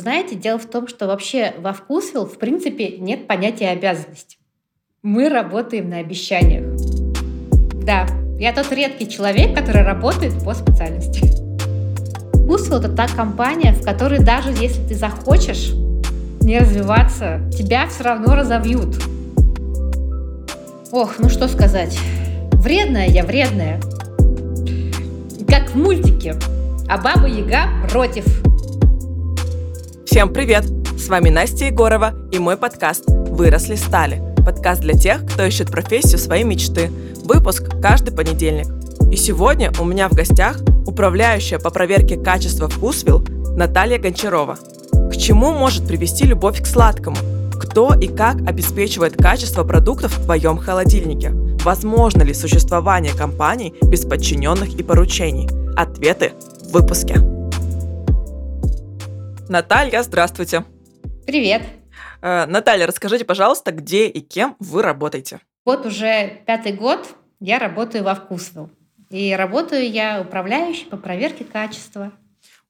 Знаете, дело в том, что вообще во вкусвилл в принципе нет понятия обязанности. Мы работаем на обещаниях. Да, я тот редкий человек, который работает по специальности. Вкусвилл — это та компания, в которой даже если ты захочешь не развиваться, тебя все равно разовьют. Ох, ну что сказать. Вредная я, вредная. Как в мультике. А Баба Яга против. Всем привет! С вами Настя Егорова и мой подкаст «Выросли стали». Подкаст для тех, кто ищет профессию своей мечты. Выпуск каждый понедельник. И сегодня у меня в гостях управляющая по проверке качества вкусвилл Наталья Гончарова. К чему может привести любовь к сладкому? Кто и как обеспечивает качество продуктов в твоем холодильнике? Возможно ли существование компаний без подчиненных и поручений? Ответы в выпуске. Наталья, здравствуйте. Привет. Э, Наталья, расскажите, пожалуйста, где и кем вы работаете? Вот уже пятый год я работаю во Вкусвилл. И работаю я управляющей по проверке качества.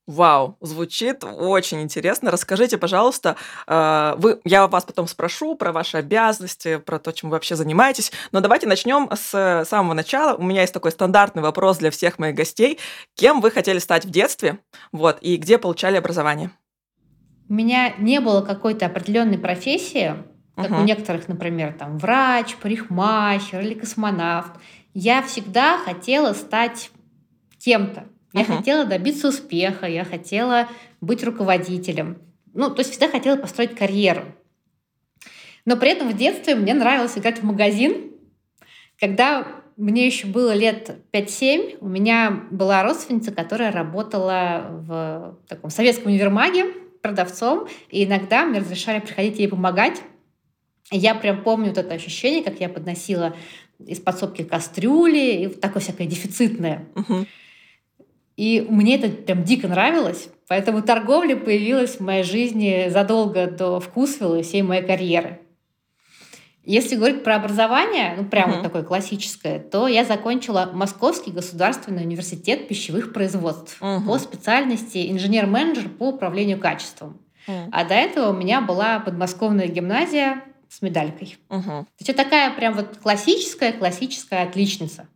Вау, звучит очень интересно. Расскажите, пожалуйста, э, вы, я вас потом спрошу про ваши обязанности, про то, чем вы вообще занимаетесь. Но давайте начнем с самого начала. У меня есть такой стандартный вопрос для всех моих гостей. Кем вы хотели стать в детстве? Вот, и где получали образование? У меня не было какой-то определенной профессии, как uh-huh. у некоторых, например, там врач, парикмахер или космонавт. Я всегда хотела стать кем-то. Я uh-huh. хотела добиться успеха, я хотела быть руководителем. Ну, то есть всегда хотела построить карьеру. Но при этом в детстве мне нравилось играть в магазин. Когда мне еще было лет 5-7, у меня была родственница, которая работала в таком советском универмаге продавцом, и иногда мне разрешали приходить ей помогать. я прям помню вот это ощущение, как я подносила из подсобки кастрюли, и такое всякое дефицитное. Угу. И мне это прям дико нравилось. Поэтому торговля появилась в моей жизни задолго до вкусвилла и всей моей карьеры. Если говорить про образование, ну прямо uh-huh. такое классическое, то я закончила Московский государственный университет пищевых производств uh-huh. по специальности инженер-менеджер по управлению качеством. Uh-huh. А до этого у меня была подмосковная гимназия с медалькой. Uh-huh. То есть это такая прям вот классическая, классическая отличница.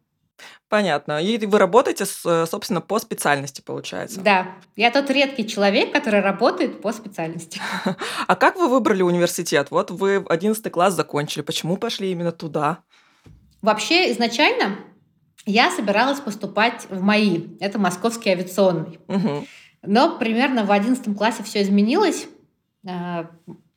Понятно. И вы работаете, э, собственно, по специальности, получается? Да. Я тот редкий человек, который работает по специальности. А как вы выбрали университет? Вот вы 11 класс закончили. Почему пошли именно туда? Вообще, изначально я собиралась поступать в МАИ. Это Московский авиационный. Угу. Но примерно в 11 классе все изменилось.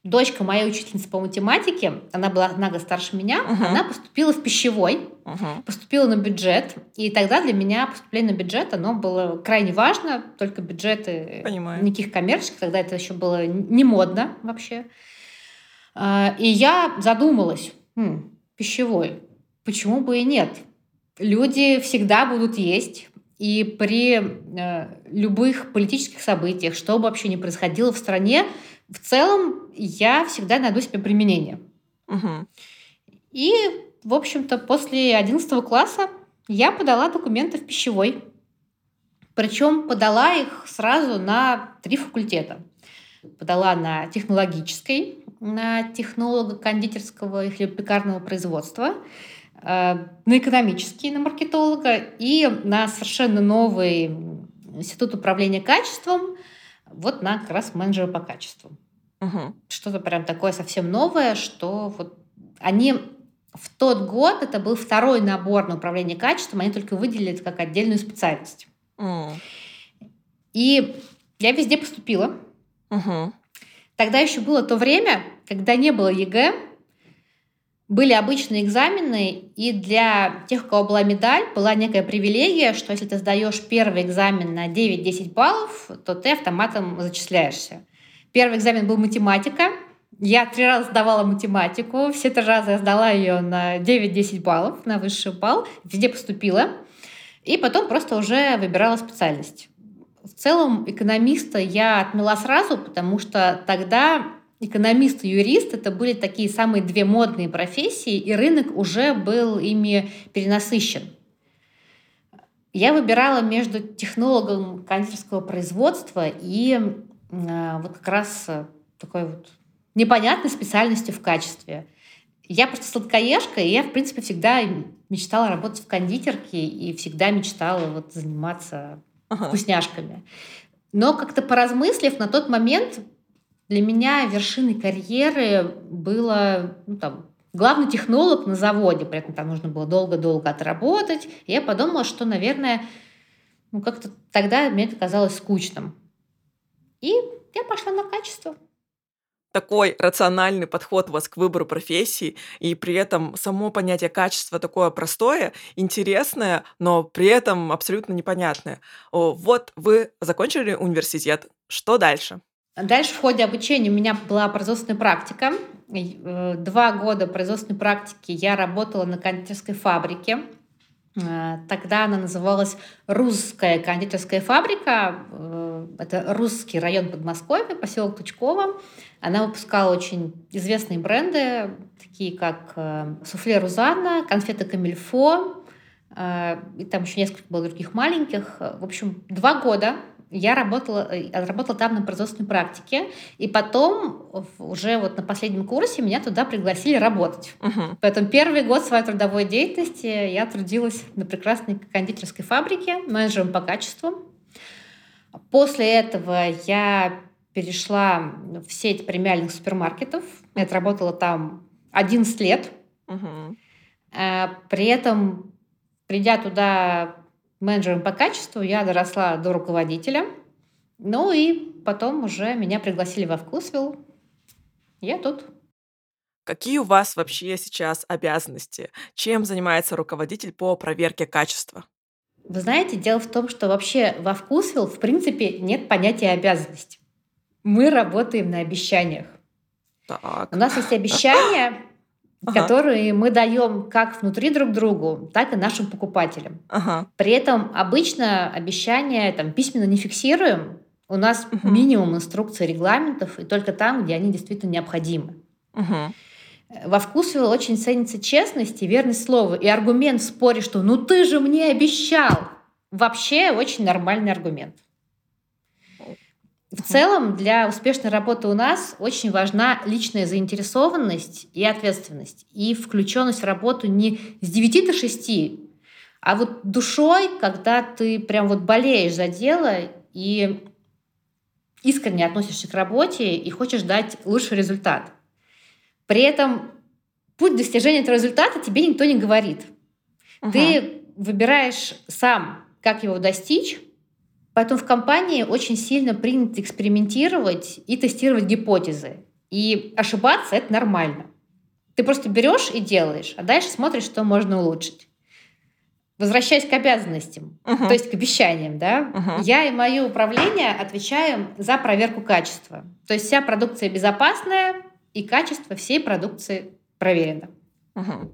Дочка моей учительницы по математике, она была на год старше меня, uh-huh. она поступила в пищевой, uh-huh. поступила на бюджет. И тогда для меня поступление на бюджет, оно было крайне важно, только бюджеты, Понимаю. никаких коммерческих, тогда это еще было не модно вообще. А, и я задумалась, хм, пищевой, почему бы и нет? Люди всегда будут есть, и при э, любых политических событиях, что бы вообще ни происходило в стране, в целом я всегда найду себе применение. Угу. И, в общем-то, после 11 класса я подала документы в пищевой. Причем подала их сразу на три факультета. Подала на технологической, на технолога кондитерского и хлебопекарного производства, э, на экономический, на маркетолога и на совершенно новый институт управления качеством – вот на как раз менеджера по качеству. Угу. Что-то прям такое совсем новое, что вот они в тот год, это был второй набор на управление качеством, они только выделили это как отдельную специальность. Мм. И я везде поступила. Угу. Тогда еще было то время, когда не было ЕГЭ, были обычные экзамены, и для тех, у кого была медаль, была некая привилегия, что если ты сдаешь первый экзамен на 9-10 баллов, то ты автоматом зачисляешься. Первый экзамен был математика. Я три раза сдавала математику. Все три раза я сдала ее на 9-10 баллов, на высший балл. Везде поступила. И потом просто уже выбирала специальность. В целом экономиста я отмела сразу, потому что тогда экономист и юрист это были такие самые две модные профессии, и рынок уже был ими перенасыщен. Я выбирала между технологом кондитерского производства и э, вот как раз э, такой вот непонятной специальностью в качестве. Я просто сладкоежка, и я, в принципе, всегда мечтала работать в кондитерке и всегда мечтала вот заниматься ага. вкусняшками. Но как-то поразмыслив, на тот момент для меня вершиной карьеры было ну, там, главный технолог на заводе, при этом там нужно было долго-долго отработать. И я подумала, что, наверное, ну, как-то тогда мне это казалось скучным. И я пошла на качество такой рациональный подход у вас к выбору профессии, и при этом само понятие качества такое простое, интересное, но при этом абсолютно непонятное. Вот вы закончили университет, что дальше? Дальше в ходе обучения у меня была производственная практика. Э, два года производственной практики я работала на кондитерской фабрике. Э, тогда она называлась «Русская кондитерская фабрика». Э, это русский район Подмосковья, поселок Тучково. Она выпускала очень известные бренды, такие как суфле Рузана, конфеты Камильфо, и там еще несколько было других маленьких. В общем, два года я работала, работала там на производственной практике, и потом уже вот на последнем курсе меня туда пригласили работать. Uh-huh. Поэтому первый год своей трудовой деятельности я трудилась на прекрасной кондитерской фабрике менеджером по качеству. После этого я перешла в сеть премиальных супермаркетов. Я отработала там 11 лет. Uh-huh. При этом, придя туда менеджером по качеству, я доросла до руководителя. Ну и потом уже меня пригласили во вкусвилл. Я тут. Какие у вас вообще сейчас обязанности? Чем занимается руководитель по проверке качества? Вы знаете, дело в том, что вообще во вкусвилл в принципе нет понятия обязанности. Мы работаем на обещаниях. Так. У нас есть обещания, ага. которые мы даем как внутри друг другу, так и нашим покупателям. Ага. При этом обычно обещания там, письменно не фиксируем. У нас угу. минимум инструкций, регламентов, и только там, где они действительно необходимы. Угу. Во вкусе очень ценится честность и верность слова. И аргумент в споре, что «ну ты же мне обещал!» вообще очень нормальный аргумент. В целом для успешной работы у нас очень важна личная заинтересованность и ответственность, и включенность в работу не с 9 до 6, а вот душой, когда ты прям вот болеешь за дело и искренне относишься к работе и хочешь дать лучший результат. При этом путь достижения этого результата тебе никто не говорит. Угу. Ты выбираешь сам, как его достичь, Поэтому в компании очень сильно принято экспериментировать и тестировать гипотезы. И ошибаться это нормально. Ты просто берешь и делаешь, а дальше смотришь, что можно улучшить. Возвращаясь к обязанностям, uh-huh. то есть к обещаниям, да, uh-huh. я и мое управление отвечаем за проверку качества. То есть вся продукция безопасная и качество всей продукции проверено. Uh-huh.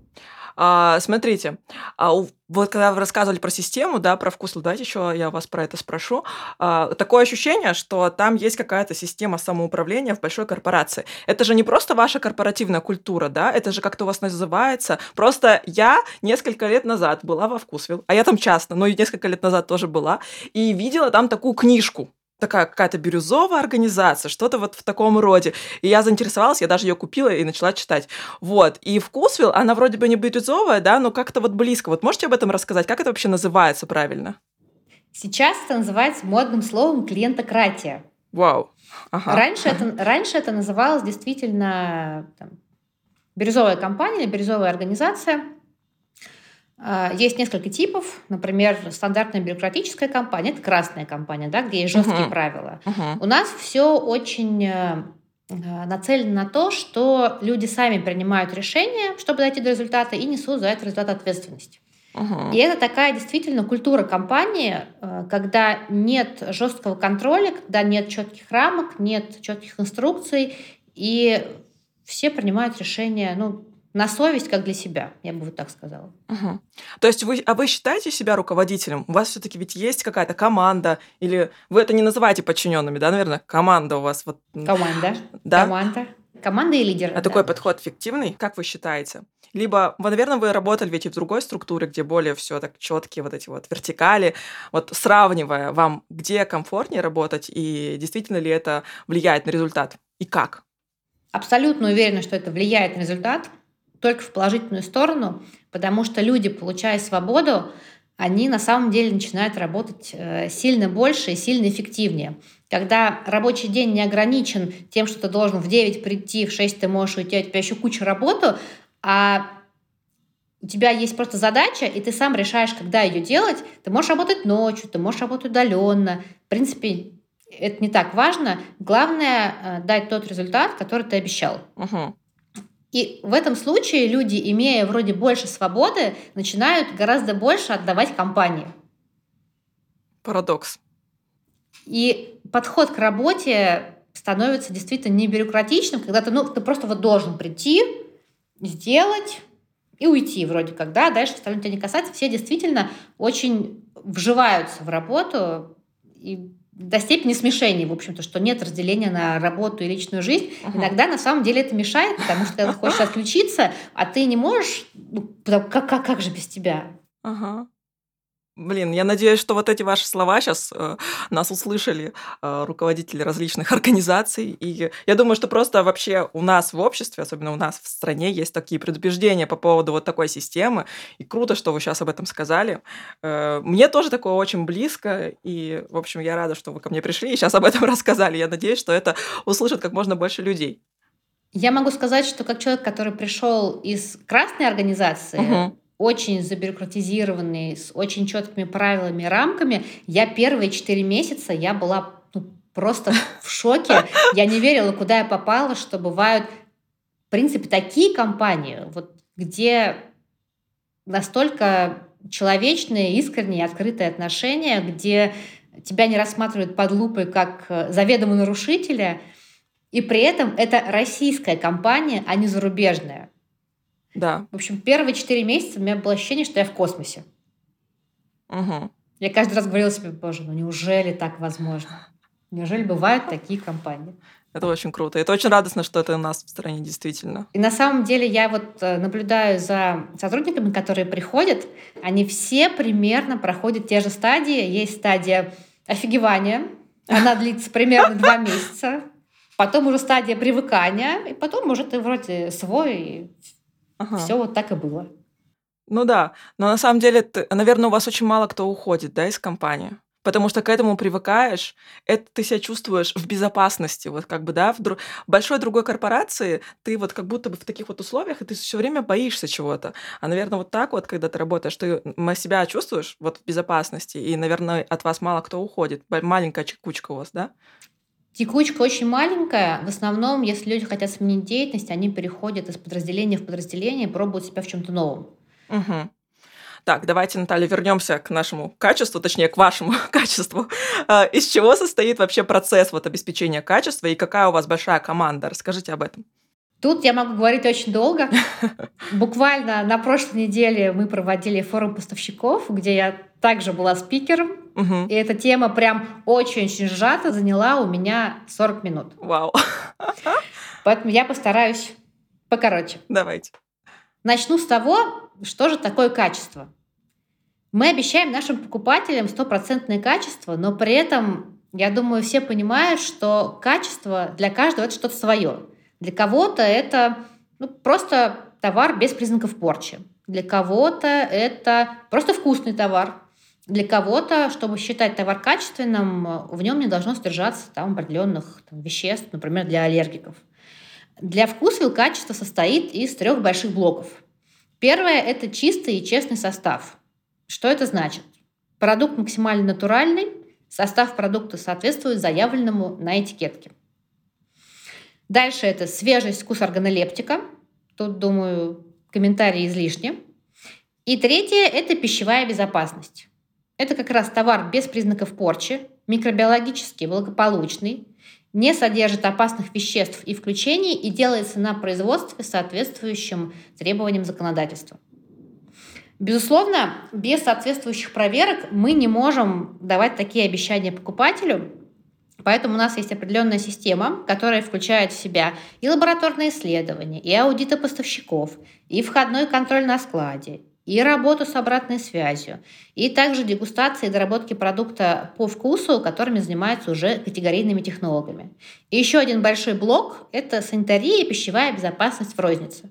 А, смотрите, а вот когда вы рассказывали про систему, да, про вкус, давайте еще я вас про это спрошу. А, такое ощущение, что там есть какая-то система самоуправления в большой корпорации. Это же не просто ваша корпоративная культура, да, это же как-то у вас называется. Просто я несколько лет назад была во Вкусвилл, а я там часто, но и несколько лет назад тоже была, и видела там такую книжку такая какая-то бирюзовая организация, что-то вот в таком роде. И я заинтересовалась, я даже ее купила и начала читать. Вот. И вкусвилл, она вроде бы не бирюзовая, да, но как-то вот близко. Вот можете об этом рассказать? Как это вообще называется правильно? Сейчас это называется модным словом клиентократия. Вау. Ага. Раньше, это, раньше это называлось действительно там, бирюзовая компания бирюзовая организация. А, есть несколько типов. Например, стандартная бюрократическая компания – это красная компания, да, где есть жесткие uh-huh. правила. Uh-huh. У нас все очень э, э, нацелено на то, что люди сами принимают решения, чтобы дойти до результата, и несут за этот результат ответственность. Uh-huh. И это такая действительно культура компании, э, когда нет жесткого контроля, когда нет четких рамок, нет четких инструкций, и все принимают решения ну, на совесть, как для себя, я бы вот так сказала. Угу. То есть вы, а вы считаете себя руководителем? У вас все-таки ведь есть какая-то команда, или вы это не называете подчиненными, да, наверное, команда у вас вот. Команда. Да. Команда. команда и лидеры. А да. такой подход эффективный, как вы считаете? Либо, наверное, вы работали ведь и в другой структуре, где более все так четкие вот эти вот вертикали. Вот сравнивая, вам где комфортнее работать и действительно ли это влияет на результат? И как? Абсолютно уверена, что это влияет на результат только в положительную сторону, потому что люди, получая свободу, они на самом деле начинают работать э, сильно больше и сильно эффективнее. Когда рабочий день не ограничен тем, что ты должен в 9 прийти, в 6 ты можешь уйти, а у тебя еще куча работы, а у тебя есть просто задача, и ты сам решаешь, когда ее делать, ты можешь работать ночью, ты можешь работать удаленно. В принципе, это не так важно. Главное э, дать тот результат, который ты обещал. Угу. И в этом случае люди, имея вроде больше свободы, начинают гораздо больше отдавать компании. Парадокс. И подход к работе становится действительно не бюрократичным, когда ты, ну, ты просто вот должен прийти, сделать и уйти вроде как, да, дальше остальное тебя не касается. Все действительно очень вживаются в работу и до степени смешения, в общем-то, что нет разделения на работу и личную жизнь. Uh-huh. Иногда на самом деле это мешает, потому что когда ты хочешь отключиться, а ты не можешь, ну, как, как, как же без тебя? Ага. Блин, я надеюсь, что вот эти ваши слова сейчас э, нас услышали э, руководители различных организаций. И я думаю, что просто вообще у нас в обществе, особенно у нас в стране, есть такие предубеждения по поводу вот такой системы. И круто, что вы сейчас об этом сказали. Э, мне тоже такое очень близко. И, в общем, я рада, что вы ко мне пришли и сейчас об этом рассказали. Я надеюсь, что это услышат как можно больше людей. Я могу сказать, что как человек, который пришел из красной организации, угу очень забюрократизированный, с очень четкими правилами и рамками. Я первые четыре месяца я была ну, просто в шоке. Я не верила, куда я попала, что бывают, в принципе, такие компании, вот, где настолько человечные, искренние, открытые отношения, где тебя не рассматривают под лупой как э, заведомо нарушителя, и при этом это российская компания, а не зарубежная. Да. В общем, первые четыре месяца у меня было ощущение, что я в космосе. Угу. Я каждый раз говорила себе, боже, ну неужели так возможно? Неужели бывают такие компании? Это очень круто. Это очень радостно, что это у нас в стране действительно. И на самом деле я вот э, наблюдаю за сотрудниками, которые приходят, они все примерно проходят те же стадии. Есть стадия офигевания, она длится примерно два месяца. Потом уже стадия привыкания, и потом уже ты вроде свой, Ага. Все вот так и было. Ну да, но на самом деле, ты, наверное, у вас очень мало кто уходит, да, из компании. Потому что к этому привыкаешь, это ты себя чувствуешь в безопасности, вот как бы, да, в дру... большой другой корпорации ты вот как будто бы в таких вот условиях, и ты все время боишься чего-то. А, наверное, вот так вот, когда ты работаешь, ты себя чувствуешь вот в безопасности, и, наверное, от вас мало кто уходит. Маленькая кучка у вас, да? Текучка очень маленькая. В основном, если люди хотят сменить деятельность, они переходят из подразделения в подразделение, пробуют себя в чем-то новом. Угу. Так, давайте, Наталья, вернемся к нашему качеству, точнее, к вашему качеству. А, из чего состоит вообще процесс вот обеспечения качества и какая у вас большая команда? Расскажите об этом. Тут я могу говорить очень долго. Буквально на прошлой неделе мы проводили форум поставщиков, где я также была спикером. Угу. И эта тема прям очень-очень сжато заняла у меня 40 минут. Вау. Поэтому я постараюсь покороче. Давайте. Начну с того, что же такое качество. Мы обещаем нашим покупателям стопроцентное качество, но при этом, я думаю, все понимают, что качество для каждого это что-то свое. Для кого-то это ну, просто товар без признаков порчи. Для кого-то это просто вкусный товар. Для кого-то, чтобы считать товар качественным, в нем не должно содержаться там определенных там, веществ, например, для аллергиков. Для вкусвилл качество состоит из трех больших блоков. Первое – это чистый и честный состав. Что это значит? Продукт максимально натуральный, состав продукта соответствует заявленному на этикетке – Дальше это свежесть, вкус органолептика. Тут, думаю, комментарии излишни. И третье – это пищевая безопасность. Это как раз товар без признаков порчи, микробиологически благополучный, не содержит опасных веществ и включений и делается на производстве соответствующим требованиям законодательства. Безусловно, без соответствующих проверок мы не можем давать такие обещания покупателю, Поэтому у нас есть определенная система, которая включает в себя и лабораторные исследования, и аудиты поставщиков, и входной контроль на складе, и работу с обратной связью, и также дегустации и доработки продукта по вкусу, которыми занимаются уже категорийными технологами. И еще один большой блок – это санитария и пищевая безопасность в рознице.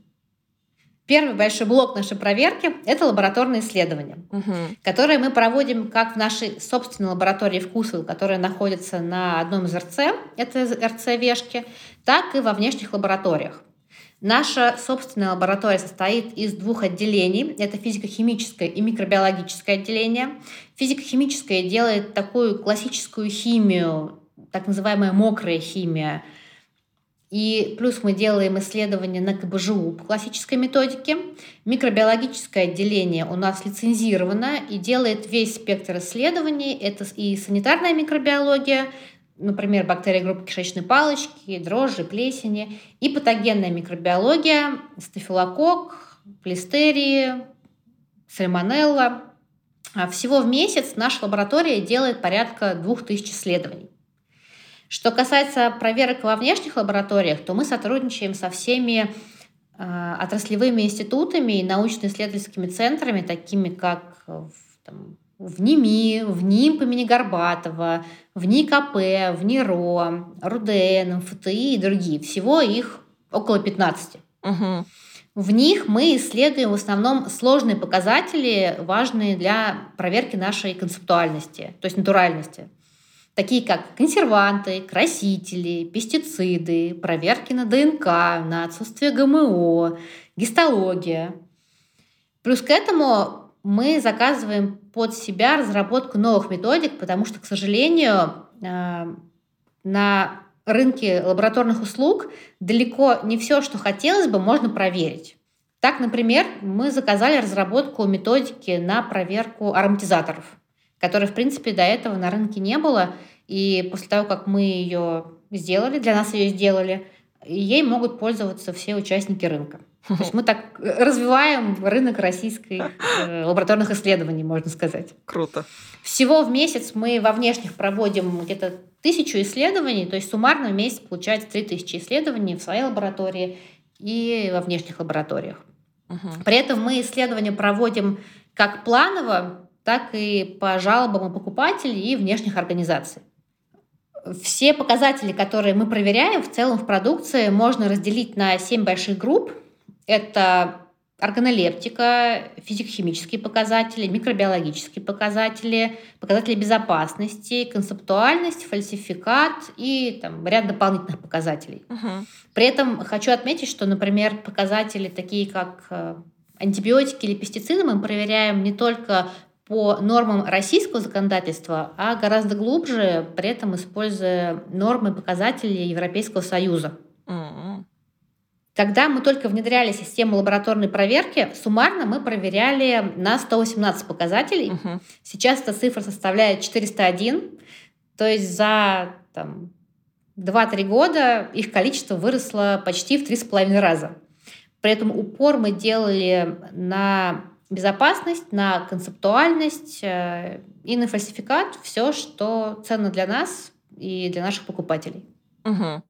Первый большой блок нашей проверки – это лабораторные исследования, угу. которые мы проводим как в нашей собственной лаборатории вкуса, которая находится на одном из РЦ, это РЦ Вешки, так и во внешних лабораториях. Наша собственная лаборатория состоит из двух отделений. Это физико-химическое и микробиологическое отделение. Физико-химическое делает такую классическую химию, так называемая мокрая химия. И плюс мы делаем исследования на КБЖУ по классической методике. Микробиологическое отделение у нас лицензировано и делает весь спектр исследований. Это и санитарная микробиология, например, бактерии группы кишечной палочки, дрожжи, плесени, и патогенная микробиология, стафилококк, плистерии, сальмонелла. А всего в месяц наша лаборатория делает порядка 2000 исследований. Что касается проверок во внешних лабораториях, то мы сотрудничаем со всеми э, отраслевыми институтами и научно-исследовательскими центрами, такими как там, в НИМИ, в НИМП имени Горбатова, в НИКП, в НИРО, РУДН, МФТИ и другие. Всего их около 15. Угу. В них мы исследуем в основном сложные показатели, важные для проверки нашей концептуальности, то есть натуральности. Такие как консерванты, красители, пестициды, проверки на ДНК, на отсутствие ГМО, гистология. Плюс к этому мы заказываем под себя разработку новых методик, потому что, к сожалению, э, на рынке лабораторных услуг далеко не все, что хотелось бы, можно проверить. Так, например, мы заказали разработку методики на проверку ароматизаторов, которой, в принципе, до этого на рынке не было. И после того, как мы ее сделали, для нас ее сделали, ей могут пользоваться все участники рынка. То есть мы так развиваем рынок российских э, лабораторных исследований, можно сказать. Круто. Всего в месяц мы во внешних проводим где-то тысячу исследований, то есть суммарно в месяц получается 3000 исследований в своей лаборатории и во внешних лабораториях. Угу. При этом мы исследования проводим как планово, так и по жалобам и покупателей и внешних организаций. Все показатели, которые мы проверяем в целом в продукции, можно разделить на 7 больших групп. Это органолептика, физико-химические показатели, микробиологические показатели, показатели безопасности, концептуальность, фальсификат и там, ряд дополнительных показателей. Угу. При этом хочу отметить, что, например, показатели такие как э, антибиотики или пестициды мы проверяем не только по нормам российского законодательства, а гораздо глубже, при этом используя нормы показателей Европейского Союза. Mm-hmm. Когда мы только внедряли систему лабораторной проверки, суммарно мы проверяли на 118 показателей. Uh-huh. Сейчас эта цифра составляет 401. То есть за там, 2-3 года их количество выросло почти в 3,5 раза. При этом упор мы делали на безопасность, на концептуальность э, и на фальсификат, все, что ценно для нас и для наших покупателей. Угу.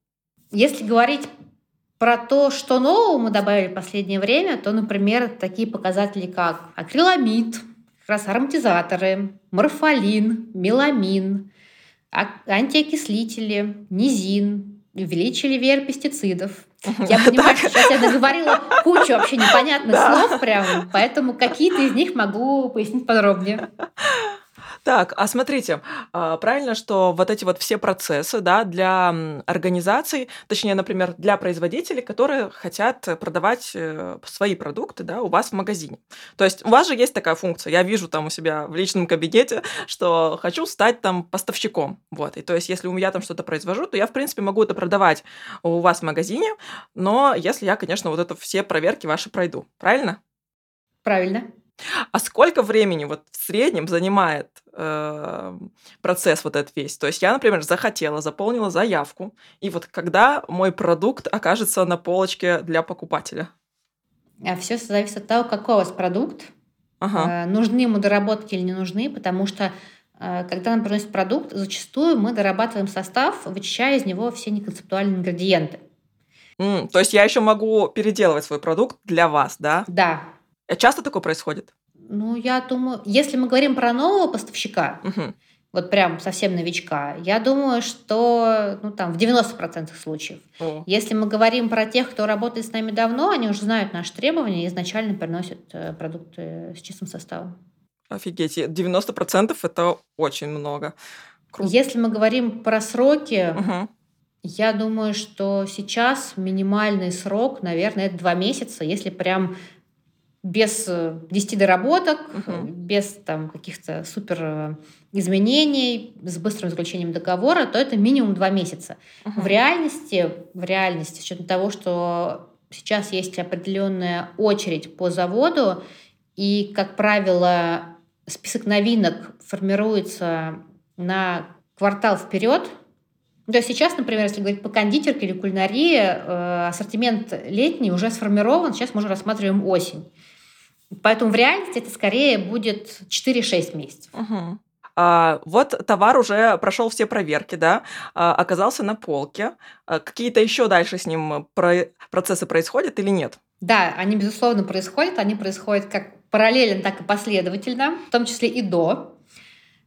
Если говорить про то, что нового мы добавили в последнее время, то, например, такие показатели, как акриламид, как раз ароматизаторы, морфолин, меламин, а, антиокислители, низин, увеличили веер пестицидов, я понимаю, что сейчас я наговорила кучу вообще непонятных слов прям, поэтому какие-то из них могу пояснить подробнее. Так, а смотрите, а, правильно, что вот эти вот все процессы, да, для организаций, точнее, например, для производителей, которые хотят продавать э, свои продукты, да, у вас в магазине. То есть у вас же есть такая функция, я вижу там у себя в личном кабинете, что хочу стать там поставщиком, вот, и то есть если я там что-то произвожу, то я, в принципе, могу это продавать у вас в магазине, но если я, конечно, вот это все проверки ваши пройду, правильно? Правильно. А сколько времени вот в среднем занимает э, процесс вот этот весь? То есть я, например, захотела, заполнила заявку, и вот когда мой продукт окажется на полочке для покупателя? А все зависит от того, какой у вас продукт, ага. э, нужны ему доработки или не нужны, потому что э, когда нам приносят продукт, зачастую мы дорабатываем состав, вычищая из него все неконцептуальные ингредиенты. Mm, то есть я еще могу переделывать свой продукт для вас, да? Да. А часто такое происходит? Ну, я думаю, если мы говорим про нового поставщика, угу. вот прям совсем новичка, я думаю, что ну, там, в 90% случаев. О. Если мы говорим про тех, кто работает с нами давно, они уже знают наши требования и изначально приносят э, продукты с чистым составом. Офигеть, 90% это очень много. Круто. Если мы говорим про сроки, угу. я думаю, что сейчас минимальный срок, наверное, это два месяца, если прям без 10 э, доработок, угу. без там каких-то супер э, изменений, с быстрым заключением договора, то это минимум два месяца. Угу. В реальности, в реальности, с учетом того, что сейчас есть определенная очередь по заводу, и, как правило, список новинок формируется на квартал вперед. То есть сейчас, например, если говорить по кондитерке или кулинарии, ассортимент летний уже сформирован, сейчас мы уже рассматриваем осень. Поэтому в реальности это скорее будет 4-6 месяцев. Угу. А, вот товар уже прошел все проверки, да, а, оказался на полке. А, какие-то еще дальше с ним про- процессы происходят или нет? Да, они, безусловно, происходят. Они происходят как параллельно, так и последовательно, в том числе и до.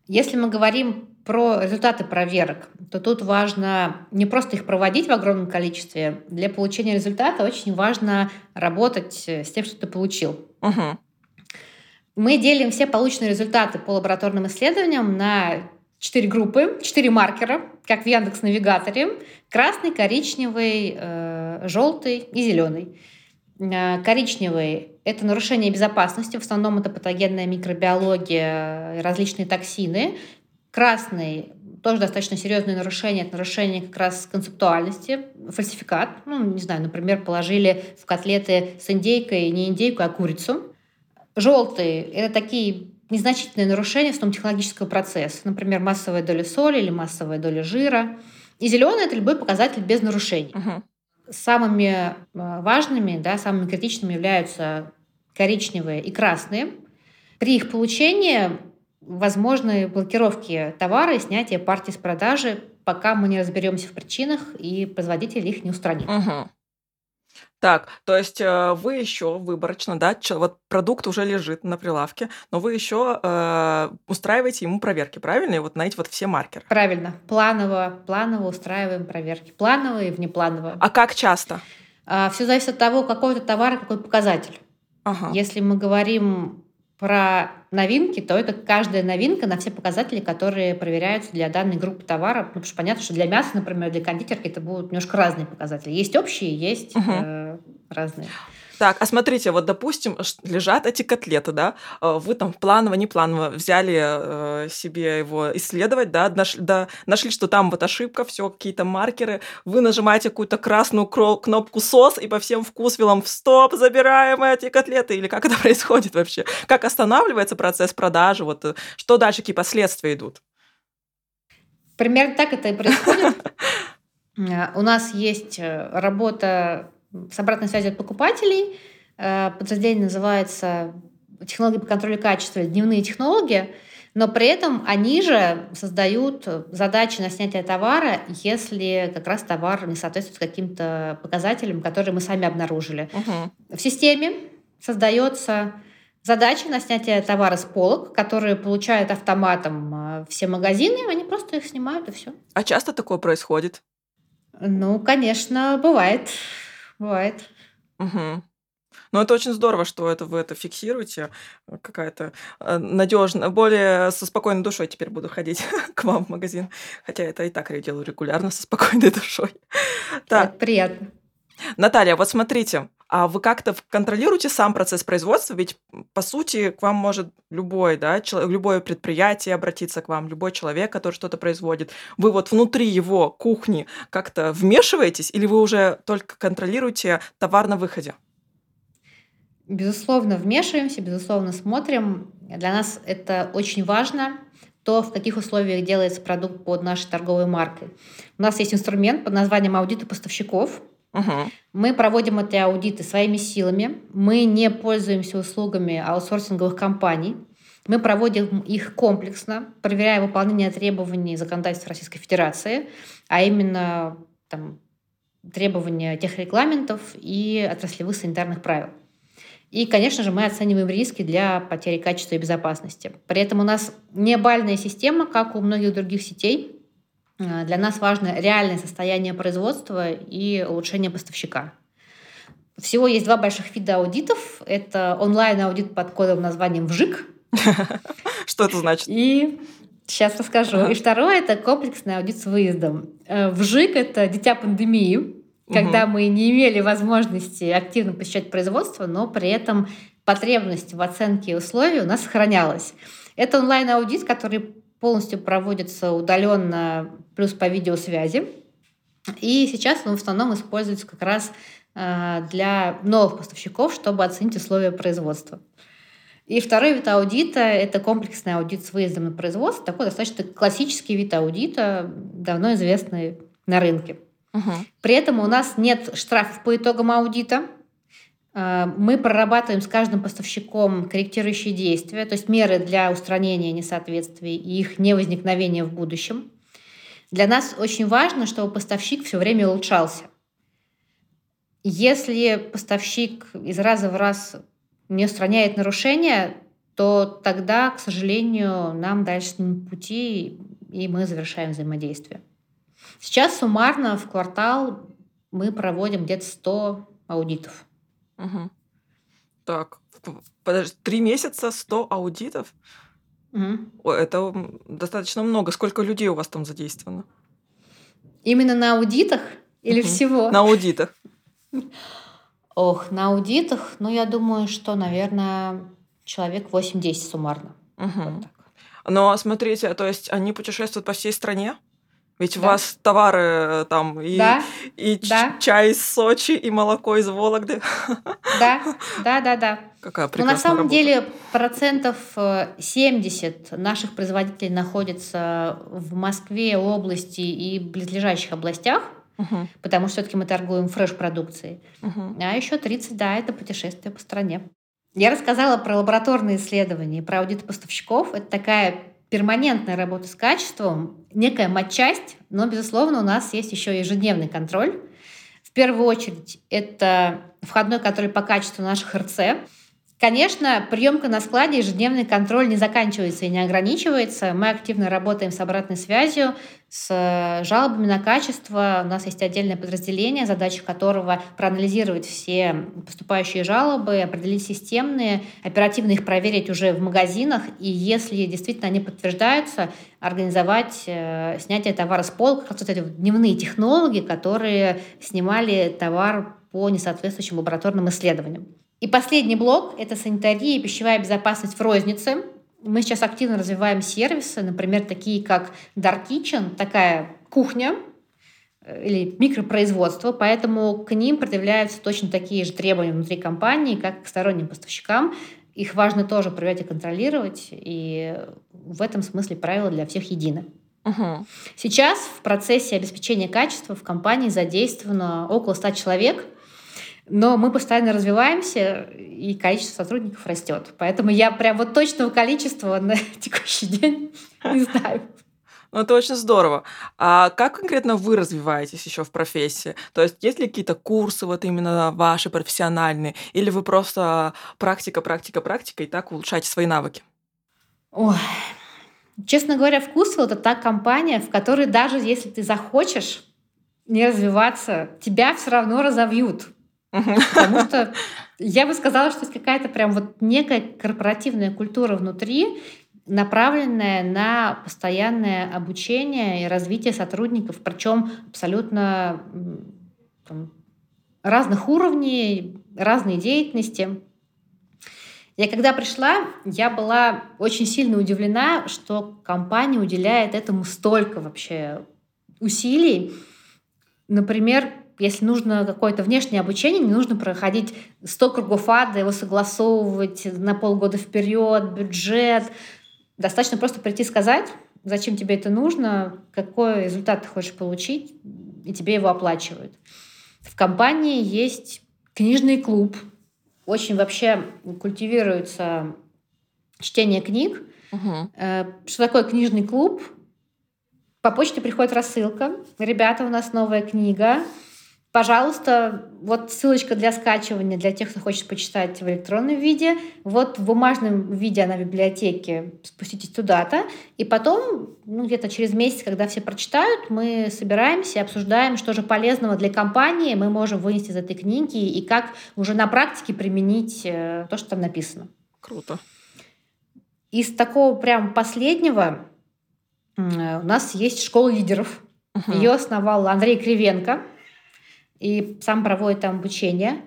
Если мы говорим про результаты проверок, то тут важно не просто их проводить в огромном количестве. Для получения результата очень важно работать с тем, что ты получил. Угу. Мы делим все полученные результаты по лабораторным исследованиям на четыре группы, четыре маркера, как в Яндекс Навигаторе: красный, коричневый, э, желтый и зеленый. Э, коричневый – это нарушение безопасности, в основном это патогенная микробиология, различные токсины. Красный тоже достаточно серьезное нарушение, это нарушение как раз концептуальности, фальсификат. Ну, не знаю, например, положили в котлеты с индейкой не индейку, а курицу. Желтые – это такие незначительные нарушения в том технологического процесса, например, массовая доля соли или массовая доля жира. И зеленый – это любой показатель без нарушений. Угу. Самыми э, важными, да, самыми критичными являются коричневые и красные. При их получении возможны блокировки товара и снятие партий с продажи, пока мы не разберемся в причинах и производитель их не устранит. Угу. Так, то есть э, вы еще выборочно, да, вот продукт уже лежит на прилавке, но вы еще э, устраиваете ему проверки, правильно? И вот на эти вот все маркеры. Правильно. Планово, планово устраиваем проверки. Плановые и внеплановые. А как часто? А, все зависит от того, какой это товар и какой показатель. Ага. Если мы говорим про новинки, то это каждая новинка на все показатели, которые проверяются для данной группы товаров. Ну, потому что понятно, что для мяса, например, для кондитерки это будут немножко разные показатели. Есть общие, есть угу. э, разные. Так, а смотрите, вот, допустим, лежат эти котлеты, да, э, вы там планово, не планово взяли э, себе его исследовать, да, нашли, да, нашли, что там вот ошибка, все, какие-то маркеры, вы нажимаете какую-то красную кнопку «СОС» и по всем вкусвилам в «Стоп, забираем эти котлеты», или как это происходит вообще? Как останавливается процесс продажи, вот, э, что дальше, какие последствия идут? Примерно так это и происходит. У нас есть работа с обратной связью от покупателей. Э, подразделение называется технологии по контролю качества, дневные технологии, но при этом они же создают задачи на снятие товара, если как раз товар не соответствует каким-то показателям, которые мы сами обнаружили. Угу. В системе создается задача на снятие товара с полок, которые получают автоматом э, все магазины, они просто их снимают и все. А часто такое происходит? Ну, конечно, бывает. Бывает. Угу. Ну, это очень здорово, что это вы это фиксируете. Какая-то э, надежная, более со спокойной душой теперь буду ходить к вам в магазин. Хотя это и так я делаю регулярно со спокойной душой. Так. Это приятно. Наталья, вот смотрите, а вы как-то контролируете сам процесс производства? Ведь, по сути, к вам может любой, да, человек, любое предприятие обратиться к вам, любой человек, который что-то производит. Вы вот внутри его кухни как-то вмешиваетесь или вы уже только контролируете товар на выходе? Безусловно, вмешиваемся, безусловно, смотрим. Для нас это очень важно, то, в каких условиях делается продукт под нашей торговой маркой. У нас есть инструмент под названием аудиты поставщиков – Угу. Мы проводим эти аудиты своими силами. Мы не пользуемся услугами аутсорсинговых компаний. Мы проводим их комплексно, проверяя выполнение требований законодательства Российской Федерации, а именно там, требования тех регламентов и отраслевых санитарных правил. И, конечно же, мы оцениваем риски для потери качества и безопасности. При этом у нас не бальная система, как у многих других сетей. А, для нас важно реальное состояние производства и улучшение поставщика. Всего есть два больших вида аудитов. Это онлайн-аудит под кодовым названием ВЖИК. Что это значит? И сейчас расскажу. И второе – это комплексный аудит с выездом. Э, ВЖИК – это дитя пандемии, когда угу. мы не имели возможности активно посещать производство, но при этом потребность в оценке условий у нас сохранялась. Это онлайн-аудит, который полностью проводится удаленно, плюс по видеосвязи. И сейчас он в основном используется как раз э, для новых поставщиков, чтобы оценить условия производства. И второй вид аудита – это комплексный аудит с выездом на производство, такой достаточно классический вид аудита, давно известный на рынке. Угу. При этом у нас нет штрафов по итогам аудита. А, мы прорабатываем с каждым поставщиком корректирующие действия, то есть меры для устранения несоответствий и их невозникновения в будущем. Для нас очень важно, чтобы поставщик все время улучшался. Если поставщик из раза в раз не устраняет нарушения, то тогда, к сожалению, нам дальше пути, и мы завершаем взаимодействие. Сейчас суммарно в квартал мы проводим где-то 100 аудитов. Угу. Так, подожди, три месяца 100 аудитов? Угу. это достаточно много. Сколько людей у вас там задействовано? Именно на аудитах или угу. всего? На аудитах. Ох, на аудитах, ну, я думаю, что, наверное, человек 8-10 суммарно. Угу. Вот так. Но смотрите, то есть они путешествуют по всей стране? Ведь да. у вас товары э, там и, да. и да. чай из Сочи, и молоко из Вологды. Да, да, да, да. Какая прекрасная Но на самом работа. деле процентов 70 э, наших производителей находятся в Москве, области и близлежащих областях, угу. потому что все-таки мы торгуем фреш-продукцией. Угу. А еще 30, да, это путешествие по стране. Я рассказала про лабораторные исследования, про аудит поставщиков. Это такая перманентная работа с качеством, некая матчасть, но, безусловно, у нас есть еще ежедневный контроль. В первую очередь, это входной контроль по качеству наших РЦ, Конечно, приемка на складе, ежедневный контроль не заканчивается и не ограничивается. Мы активно работаем с обратной связью, с э, жалобами на качество. У нас есть отдельное подразделение, задача которого проанализировать все поступающие жалобы, определить системные, оперативно их проверить уже в магазинах. И если действительно они подтверждаются, организовать э, снятие товара с полок, как вот эти дневные технологии, которые снимали товар по несоответствующим лабораторным исследованиям. И последний блок — это санитария и пищевая безопасность в рознице. Мы сейчас активно развиваем сервисы, например, такие как Dark Kitchen, такая кухня, э, или микропроизводство, поэтому к ним предъявляются точно такие же требования внутри компании, как к сторонним поставщикам. Их важно тоже проверять и контролировать, и в этом смысле правила для всех едины. Угу. Сейчас в процессе обеспечения качества в компании задействовано около 100 человек, но мы постоянно развиваемся, и количество сотрудников растет. Поэтому я прям вот точного количества на текущий день не знаю. Ну, это очень здорово. А как конкретно вы развиваетесь еще в профессии? То есть есть ли какие-то курсы вот именно ваши профессиональные? Или вы просто практика, практика, практика и так улучшаете свои навыки? Ой, честно говоря, вкус это та компания, в которой даже если ты захочешь не развиваться, тебя все равно разовьют. Потому что я бы сказала, что есть какая-то прям вот некая корпоративная культура внутри, направленная на постоянное обучение и развитие сотрудников, причем абсолютно там, разных уровней, разной деятельности. Я когда пришла, я была очень сильно удивлена, что компания уделяет этому столько вообще усилий. Например, если нужно какое-то внешнее обучение, не нужно проходить 100 кругов ада, его согласовывать на полгода вперед, бюджет. Достаточно просто прийти сказать, зачем тебе это нужно, какой результат ты хочешь получить, и тебе его оплачивают. В компании есть книжный клуб. Очень вообще культивируется чтения книг. Угу. Что такое книжный клуб? По почте приходит рассылка. Ребята, у нас новая книга. Пожалуйста, вот ссылочка для скачивания для тех, кто хочет почитать в электронном виде. Вот в бумажном виде она в библиотеке. Спуститесь туда-то. И потом, ну, где-то через месяц, когда все прочитают, мы собираемся, обсуждаем, что же полезного для компании мы можем вынести из этой книги и как уже на практике применить э, то, что там написано. Круто. Из такого прям последнего у нас есть школа лидеров. Угу. Ее основал Андрей Кривенко и сам проводит там обучение.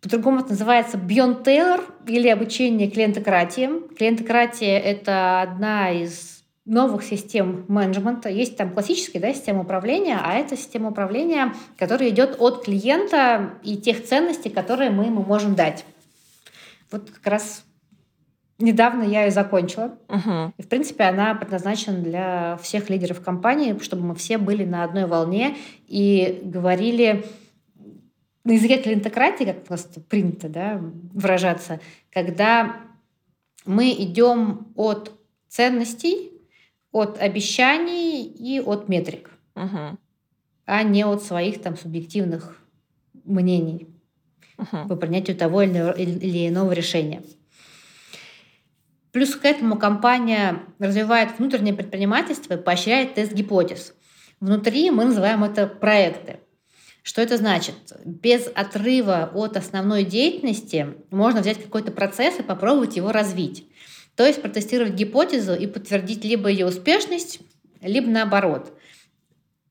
По-другому это называется Beyond Taylor или обучение клиентократии. Клиентократия — это одна из новых систем менеджмента. Есть там классическая да, система управления, а это система управления, которая идет от клиента и тех ценностей, которые мы ему можем дать. Вот как раз недавно я ее закончила. Угу. И, в принципе, она предназначена для всех лидеров компании, чтобы мы все были на одной волне и говорили на языке клиентократии, как просто принято да, выражаться, когда мы идем от ценностей, от обещаний и от метрик, угу. а не от своих там субъективных мнений угу. по принятию того или иного решения. Плюс к этому компания развивает внутреннее предпринимательство и поощряет тест гипотез. Внутри мы называем это проекты. Что это значит? Без отрыва от основной деятельности можно взять какой-то процесс и попробовать его развить. То есть протестировать гипотезу и подтвердить либо ее успешность, либо наоборот.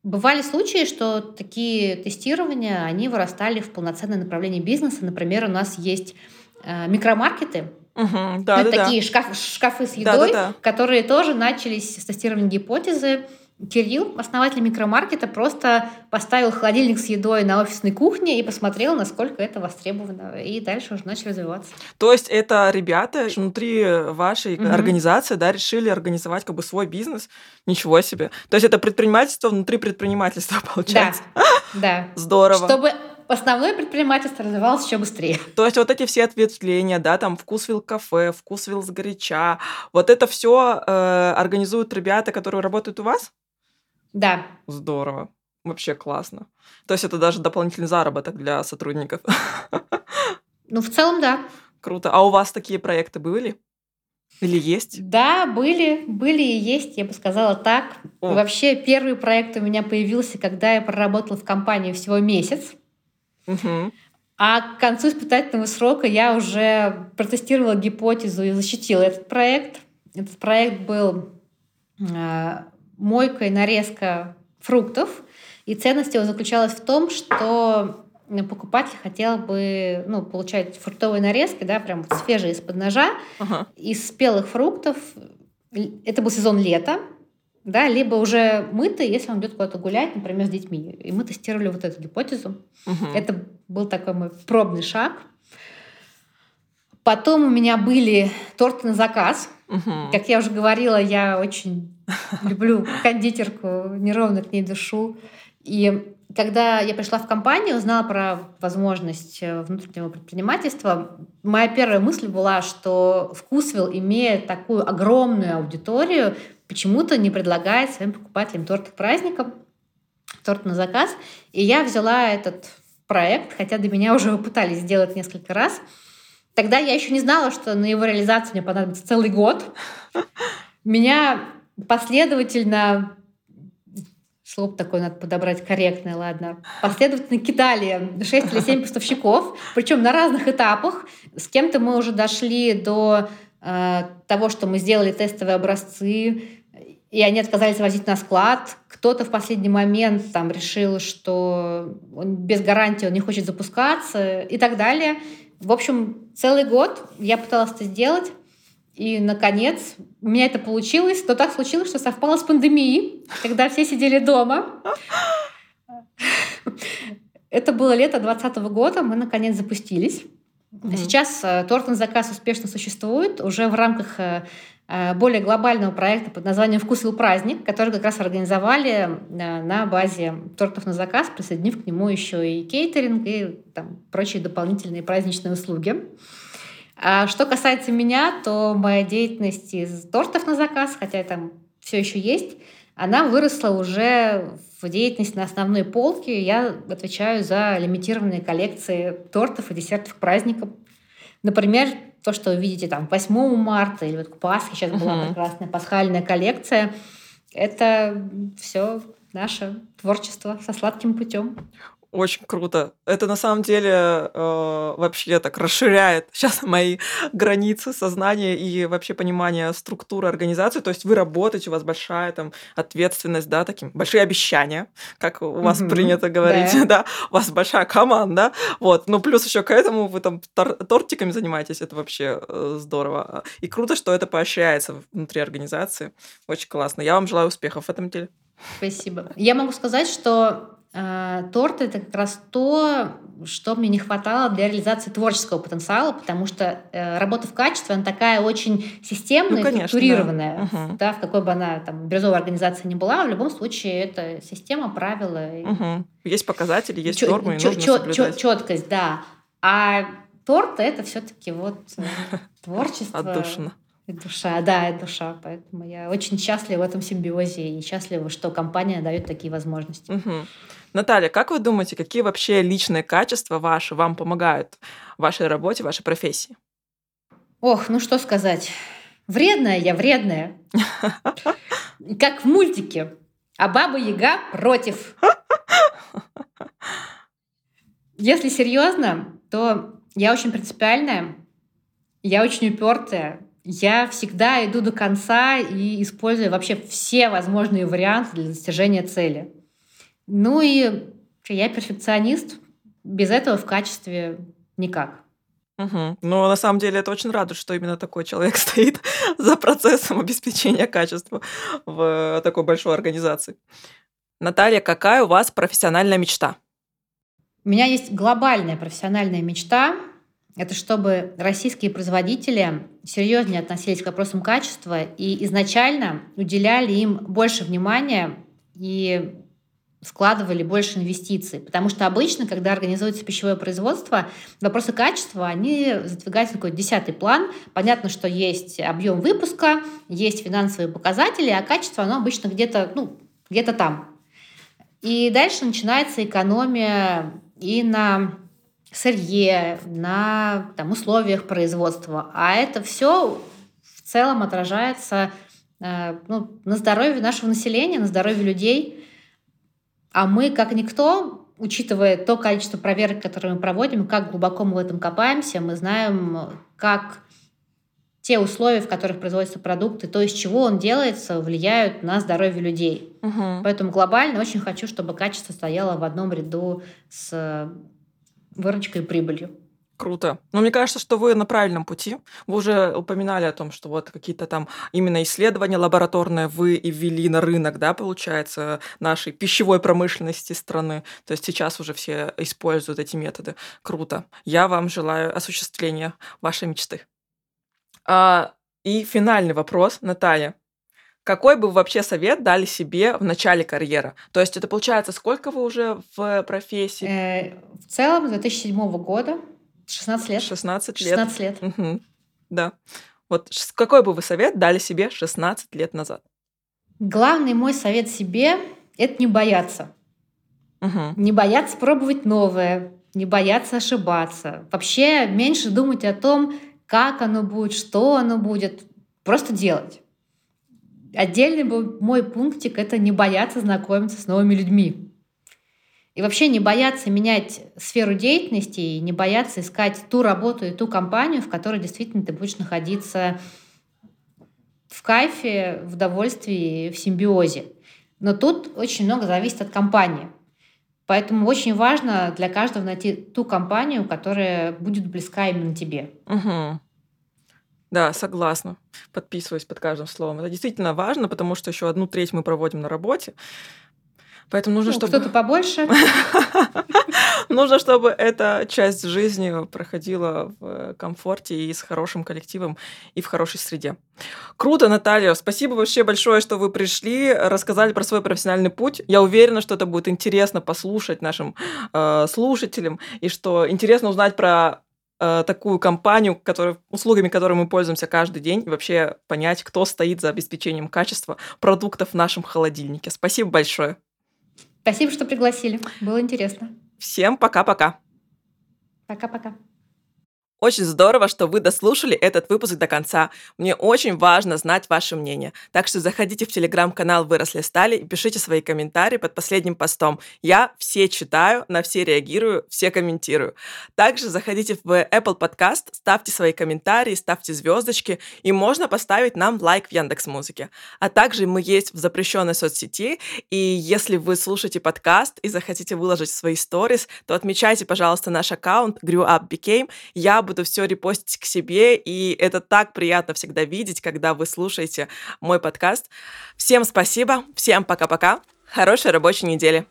Бывали случаи, что такие тестирования, они вырастали в полноценное направление бизнеса. Например, у нас есть э, микромаркеты, Угу, да, это да, такие да. Шкаф, шкафы с едой, да, да, да. которые тоже начались с тестирования гипотезы. Кирилл, основатель микромаркета, просто поставил холодильник с едой на офисной кухне и посмотрел, насколько это востребовано. И дальше уже начали развиваться. То есть это ребята внутри вашей угу. организации да, решили организовать как бы свой бизнес. Ничего себе. То есть это предпринимательство внутри предпринимательства получается. Да, да. Здорово. Чтобы основное предпринимательство развивалось еще быстрее. То есть вот эти все ответвления, да, там вкусвилл кафе, вкусвилл сгоряча, вот это все э, организуют ребята, которые работают у вас? Да. Здорово. Вообще классно. То есть это даже дополнительный заработок для сотрудников. Ну, в целом, да. Круто. А у вас такие проекты были? Или есть? Да, были, были и есть, я бы сказала так. О. Вообще, первый проект у меня появился, когда я проработала в компании всего месяц. Угу. А к концу испытательного срока я уже протестировала гипотезу и защитила этот проект. Этот проект был э, мойка и нарезка фруктов. И ценность его заключалась в том, что покупатель хотел бы ну, получать фруктовые нарезки, да, прям свежие из-под ножа, ага. из спелых фруктов. Это был сезон лета, да, либо уже мытый, если он идет куда-то гулять, например, с детьми. И мы тестировали вот эту гипотезу. Угу. Это был такой мой пробный шаг. Потом у меня были торты на заказ. Угу. Как я уже говорила, я очень люблю кондитерку, неровно к ней душу. И когда я пришла в компанию, узнала про возможность э, внутреннего предпринимательства, моя первая мысль была, что Вкусвилл, имея такую огромную аудиторию, почему-то не предлагает своим покупателям торт к праздникам, торт на заказ. И я взяла этот проект, хотя до меня уже пытались сделать несколько раз. Тогда я еще не знала, что на его реализацию мне понадобится целый год. Меня последовательно слово такое надо подобрать корректное, ладно. Последовательно кидали 6 или 7 поставщиков, причем на разных этапах. С кем-то мы уже дошли до э, того, что мы сделали тестовые образцы, и они отказались возить на склад. Кто-то в последний момент там решил, что он без гарантии он не хочет запускаться и так далее. В общем, целый год я пыталась это сделать. И, наконец, у меня это получилось. Но так случилось, что совпало с пандемией, когда все сидели дома. Это было лето 2020 года, мы, наконец, запустились. Сейчас э, торт на заказ успешно существует уже в рамках э, более глобального проекта под названием «Вкусвил праздник», который как раз организовали на базе тортов на заказ, присоединив к нему еще и кейтеринг и там, прочие дополнительные праздничные услуги. А что касается меня, то моя деятельность из тортов на заказ, хотя там все еще есть, она выросла уже в деятельность на основной полке. Я отвечаю за лимитированные коллекции тортов и десертов к праздникам. Например, то, что вы видите там 8 марта или вот к Пасхе, сейчас была uh-huh. прекрасная пасхальная коллекция, это все наше творчество со сладким путем очень круто. Это на самом деле э, вообще так расширяет сейчас мои границы сознания и вообще понимания структуры организации. То есть вы работаете, у вас большая там ответственность, да, таким большие обещания, как у вас mm-hmm. принято говорить, да. да, у вас большая команда, вот. Ну плюс еще к этому вы там тор- тортиками занимаетесь, это вообще э, здорово. И круто, что это поощряется внутри организации. Очень классно. Я вам желаю успехов в этом деле. Спасибо. Я могу сказать, что торт это как раз то, что мне не хватало для реализации творческого потенциала, потому что э, работа в качестве, она такая очень системная, ну, конечно, структурированная. Да. Угу. да, в какой бы она там бирюзовой организации ни была, в любом случае это система, правила. Угу. Есть показатели, есть чё, нормы, чё, и нужно чё, соблюдать. Четкость, да. А торт это все-таки вот э, творчество. Отдушина. И душа, да, и душа. Поэтому я очень счастлива в этом симбиозе и счастлива, что компания дает такие возможности. Угу. Наталья, как вы думаете, какие вообще личные качества ваши вам помогают в вашей работе, в вашей профессии? Ох, ну что сказать. Вредная я, вредная. Как в мультике. А баба Яга против. Если серьезно, то я очень принципиальная, я очень упертая, я всегда иду до конца и использую вообще все возможные варианты для достижения цели. Ну и я перфекционист. Без этого в качестве никак. Угу. Но на самом деле это очень радует, что именно такой человек стоит за процессом обеспечения качества в такой большой организации. Наталья, какая у вас профессиональная мечта? У меня есть глобальная профессиональная мечта это чтобы российские производители серьезнее относились к вопросам качества и изначально уделяли им больше внимания и складывали больше инвестиций. Потому что обычно, когда организуется пищевое производство, вопросы качества, они задвигаются на какой-то десятый план. Понятно, что есть объем выпуска, есть финансовые показатели, а качество, оно обычно где-то ну, где там. И дальше начинается экономия и на сырье, на там, условиях производства. А это все в целом отражается э, ну, на здоровье нашего населения, на здоровье людей. А мы, как никто, учитывая то количество проверок, которые мы проводим, как глубоко мы в этом копаемся, мы знаем, как те условия, в которых производятся продукты, то, из чего он делается, влияют на здоровье людей. Угу. Поэтому глобально очень хочу, чтобы качество стояло в одном ряду с выручкой и прибылью. Круто. Но мне кажется, что вы на правильном пути. Вы уже упоминали о том, что вот какие-то там именно исследования лабораторные вы и ввели на рынок, да, получается, нашей пищевой промышленности страны. То есть сейчас уже все используют эти методы. Круто. Я вам желаю осуществления вашей мечты. А, и финальный вопрос, Наталья. Какой бы вы вообще совет дали себе в начале карьеры? То есть это получается, сколько вы уже в профессии? Э, в целом, с 2007 года, 16 лет. 16 лет. 16 лет. Угу. Да. Вот какой бы вы совет дали себе 16 лет назад? Главный мой совет себе – это не бояться. Угу. Не бояться пробовать новое, не бояться ошибаться. Вообще меньше думать о том, как оно будет, что оно будет. Просто делать. Отдельный мой пунктик — это не бояться знакомиться с новыми людьми. И вообще не бояться менять сферу деятельности, и не бояться искать ту работу и ту компанию, в которой действительно ты будешь находиться в кайфе, в удовольствии, в симбиозе. Но тут очень много зависит от компании. Поэтому очень важно для каждого найти ту компанию, которая будет близка именно тебе. Угу. Да, согласна. Подписываюсь под каждым словом. Это действительно важно, потому что еще одну треть мы проводим на работе. Поэтому нужно, ну, чтобы... Кто-то побольше. Нужно, чтобы эта часть жизни проходила в комфорте и с хорошим коллективом и в хорошей среде. Круто, Наталья. Спасибо вообще большое, что вы пришли, рассказали про свой профессиональный путь. Я уверена, что это будет интересно послушать нашим э, слушателям и что интересно узнать про э, такую компанию, который, услугами которой мы пользуемся каждый день, и вообще понять, кто стоит за обеспечением качества продуктов в нашем холодильнике. Спасибо большое. Спасибо, что пригласили. Было интересно. Всем пока-пока. Пока-пока. Очень здорово, что вы дослушали этот выпуск до конца. Мне очень важно знать ваше мнение. Так что заходите в телеграм-канал «Выросли стали» и пишите свои комментарии под последним постом. Я все читаю, на все реагирую, все комментирую. Также заходите в Apple Podcast, ставьте свои комментарии, ставьте звездочки, и можно поставить нам лайк в Яндекс Музыке. А также мы есть в запрещенной соцсети, и если вы слушаете подкаст и захотите выложить свои сторис, то отмечайте, пожалуйста, наш аккаунт Grew Up Became. Буду все репостить к себе, и это так приятно всегда видеть, когда вы слушаете мой подкаст. Всем спасибо, всем пока-пока, хорошей рабочей недели.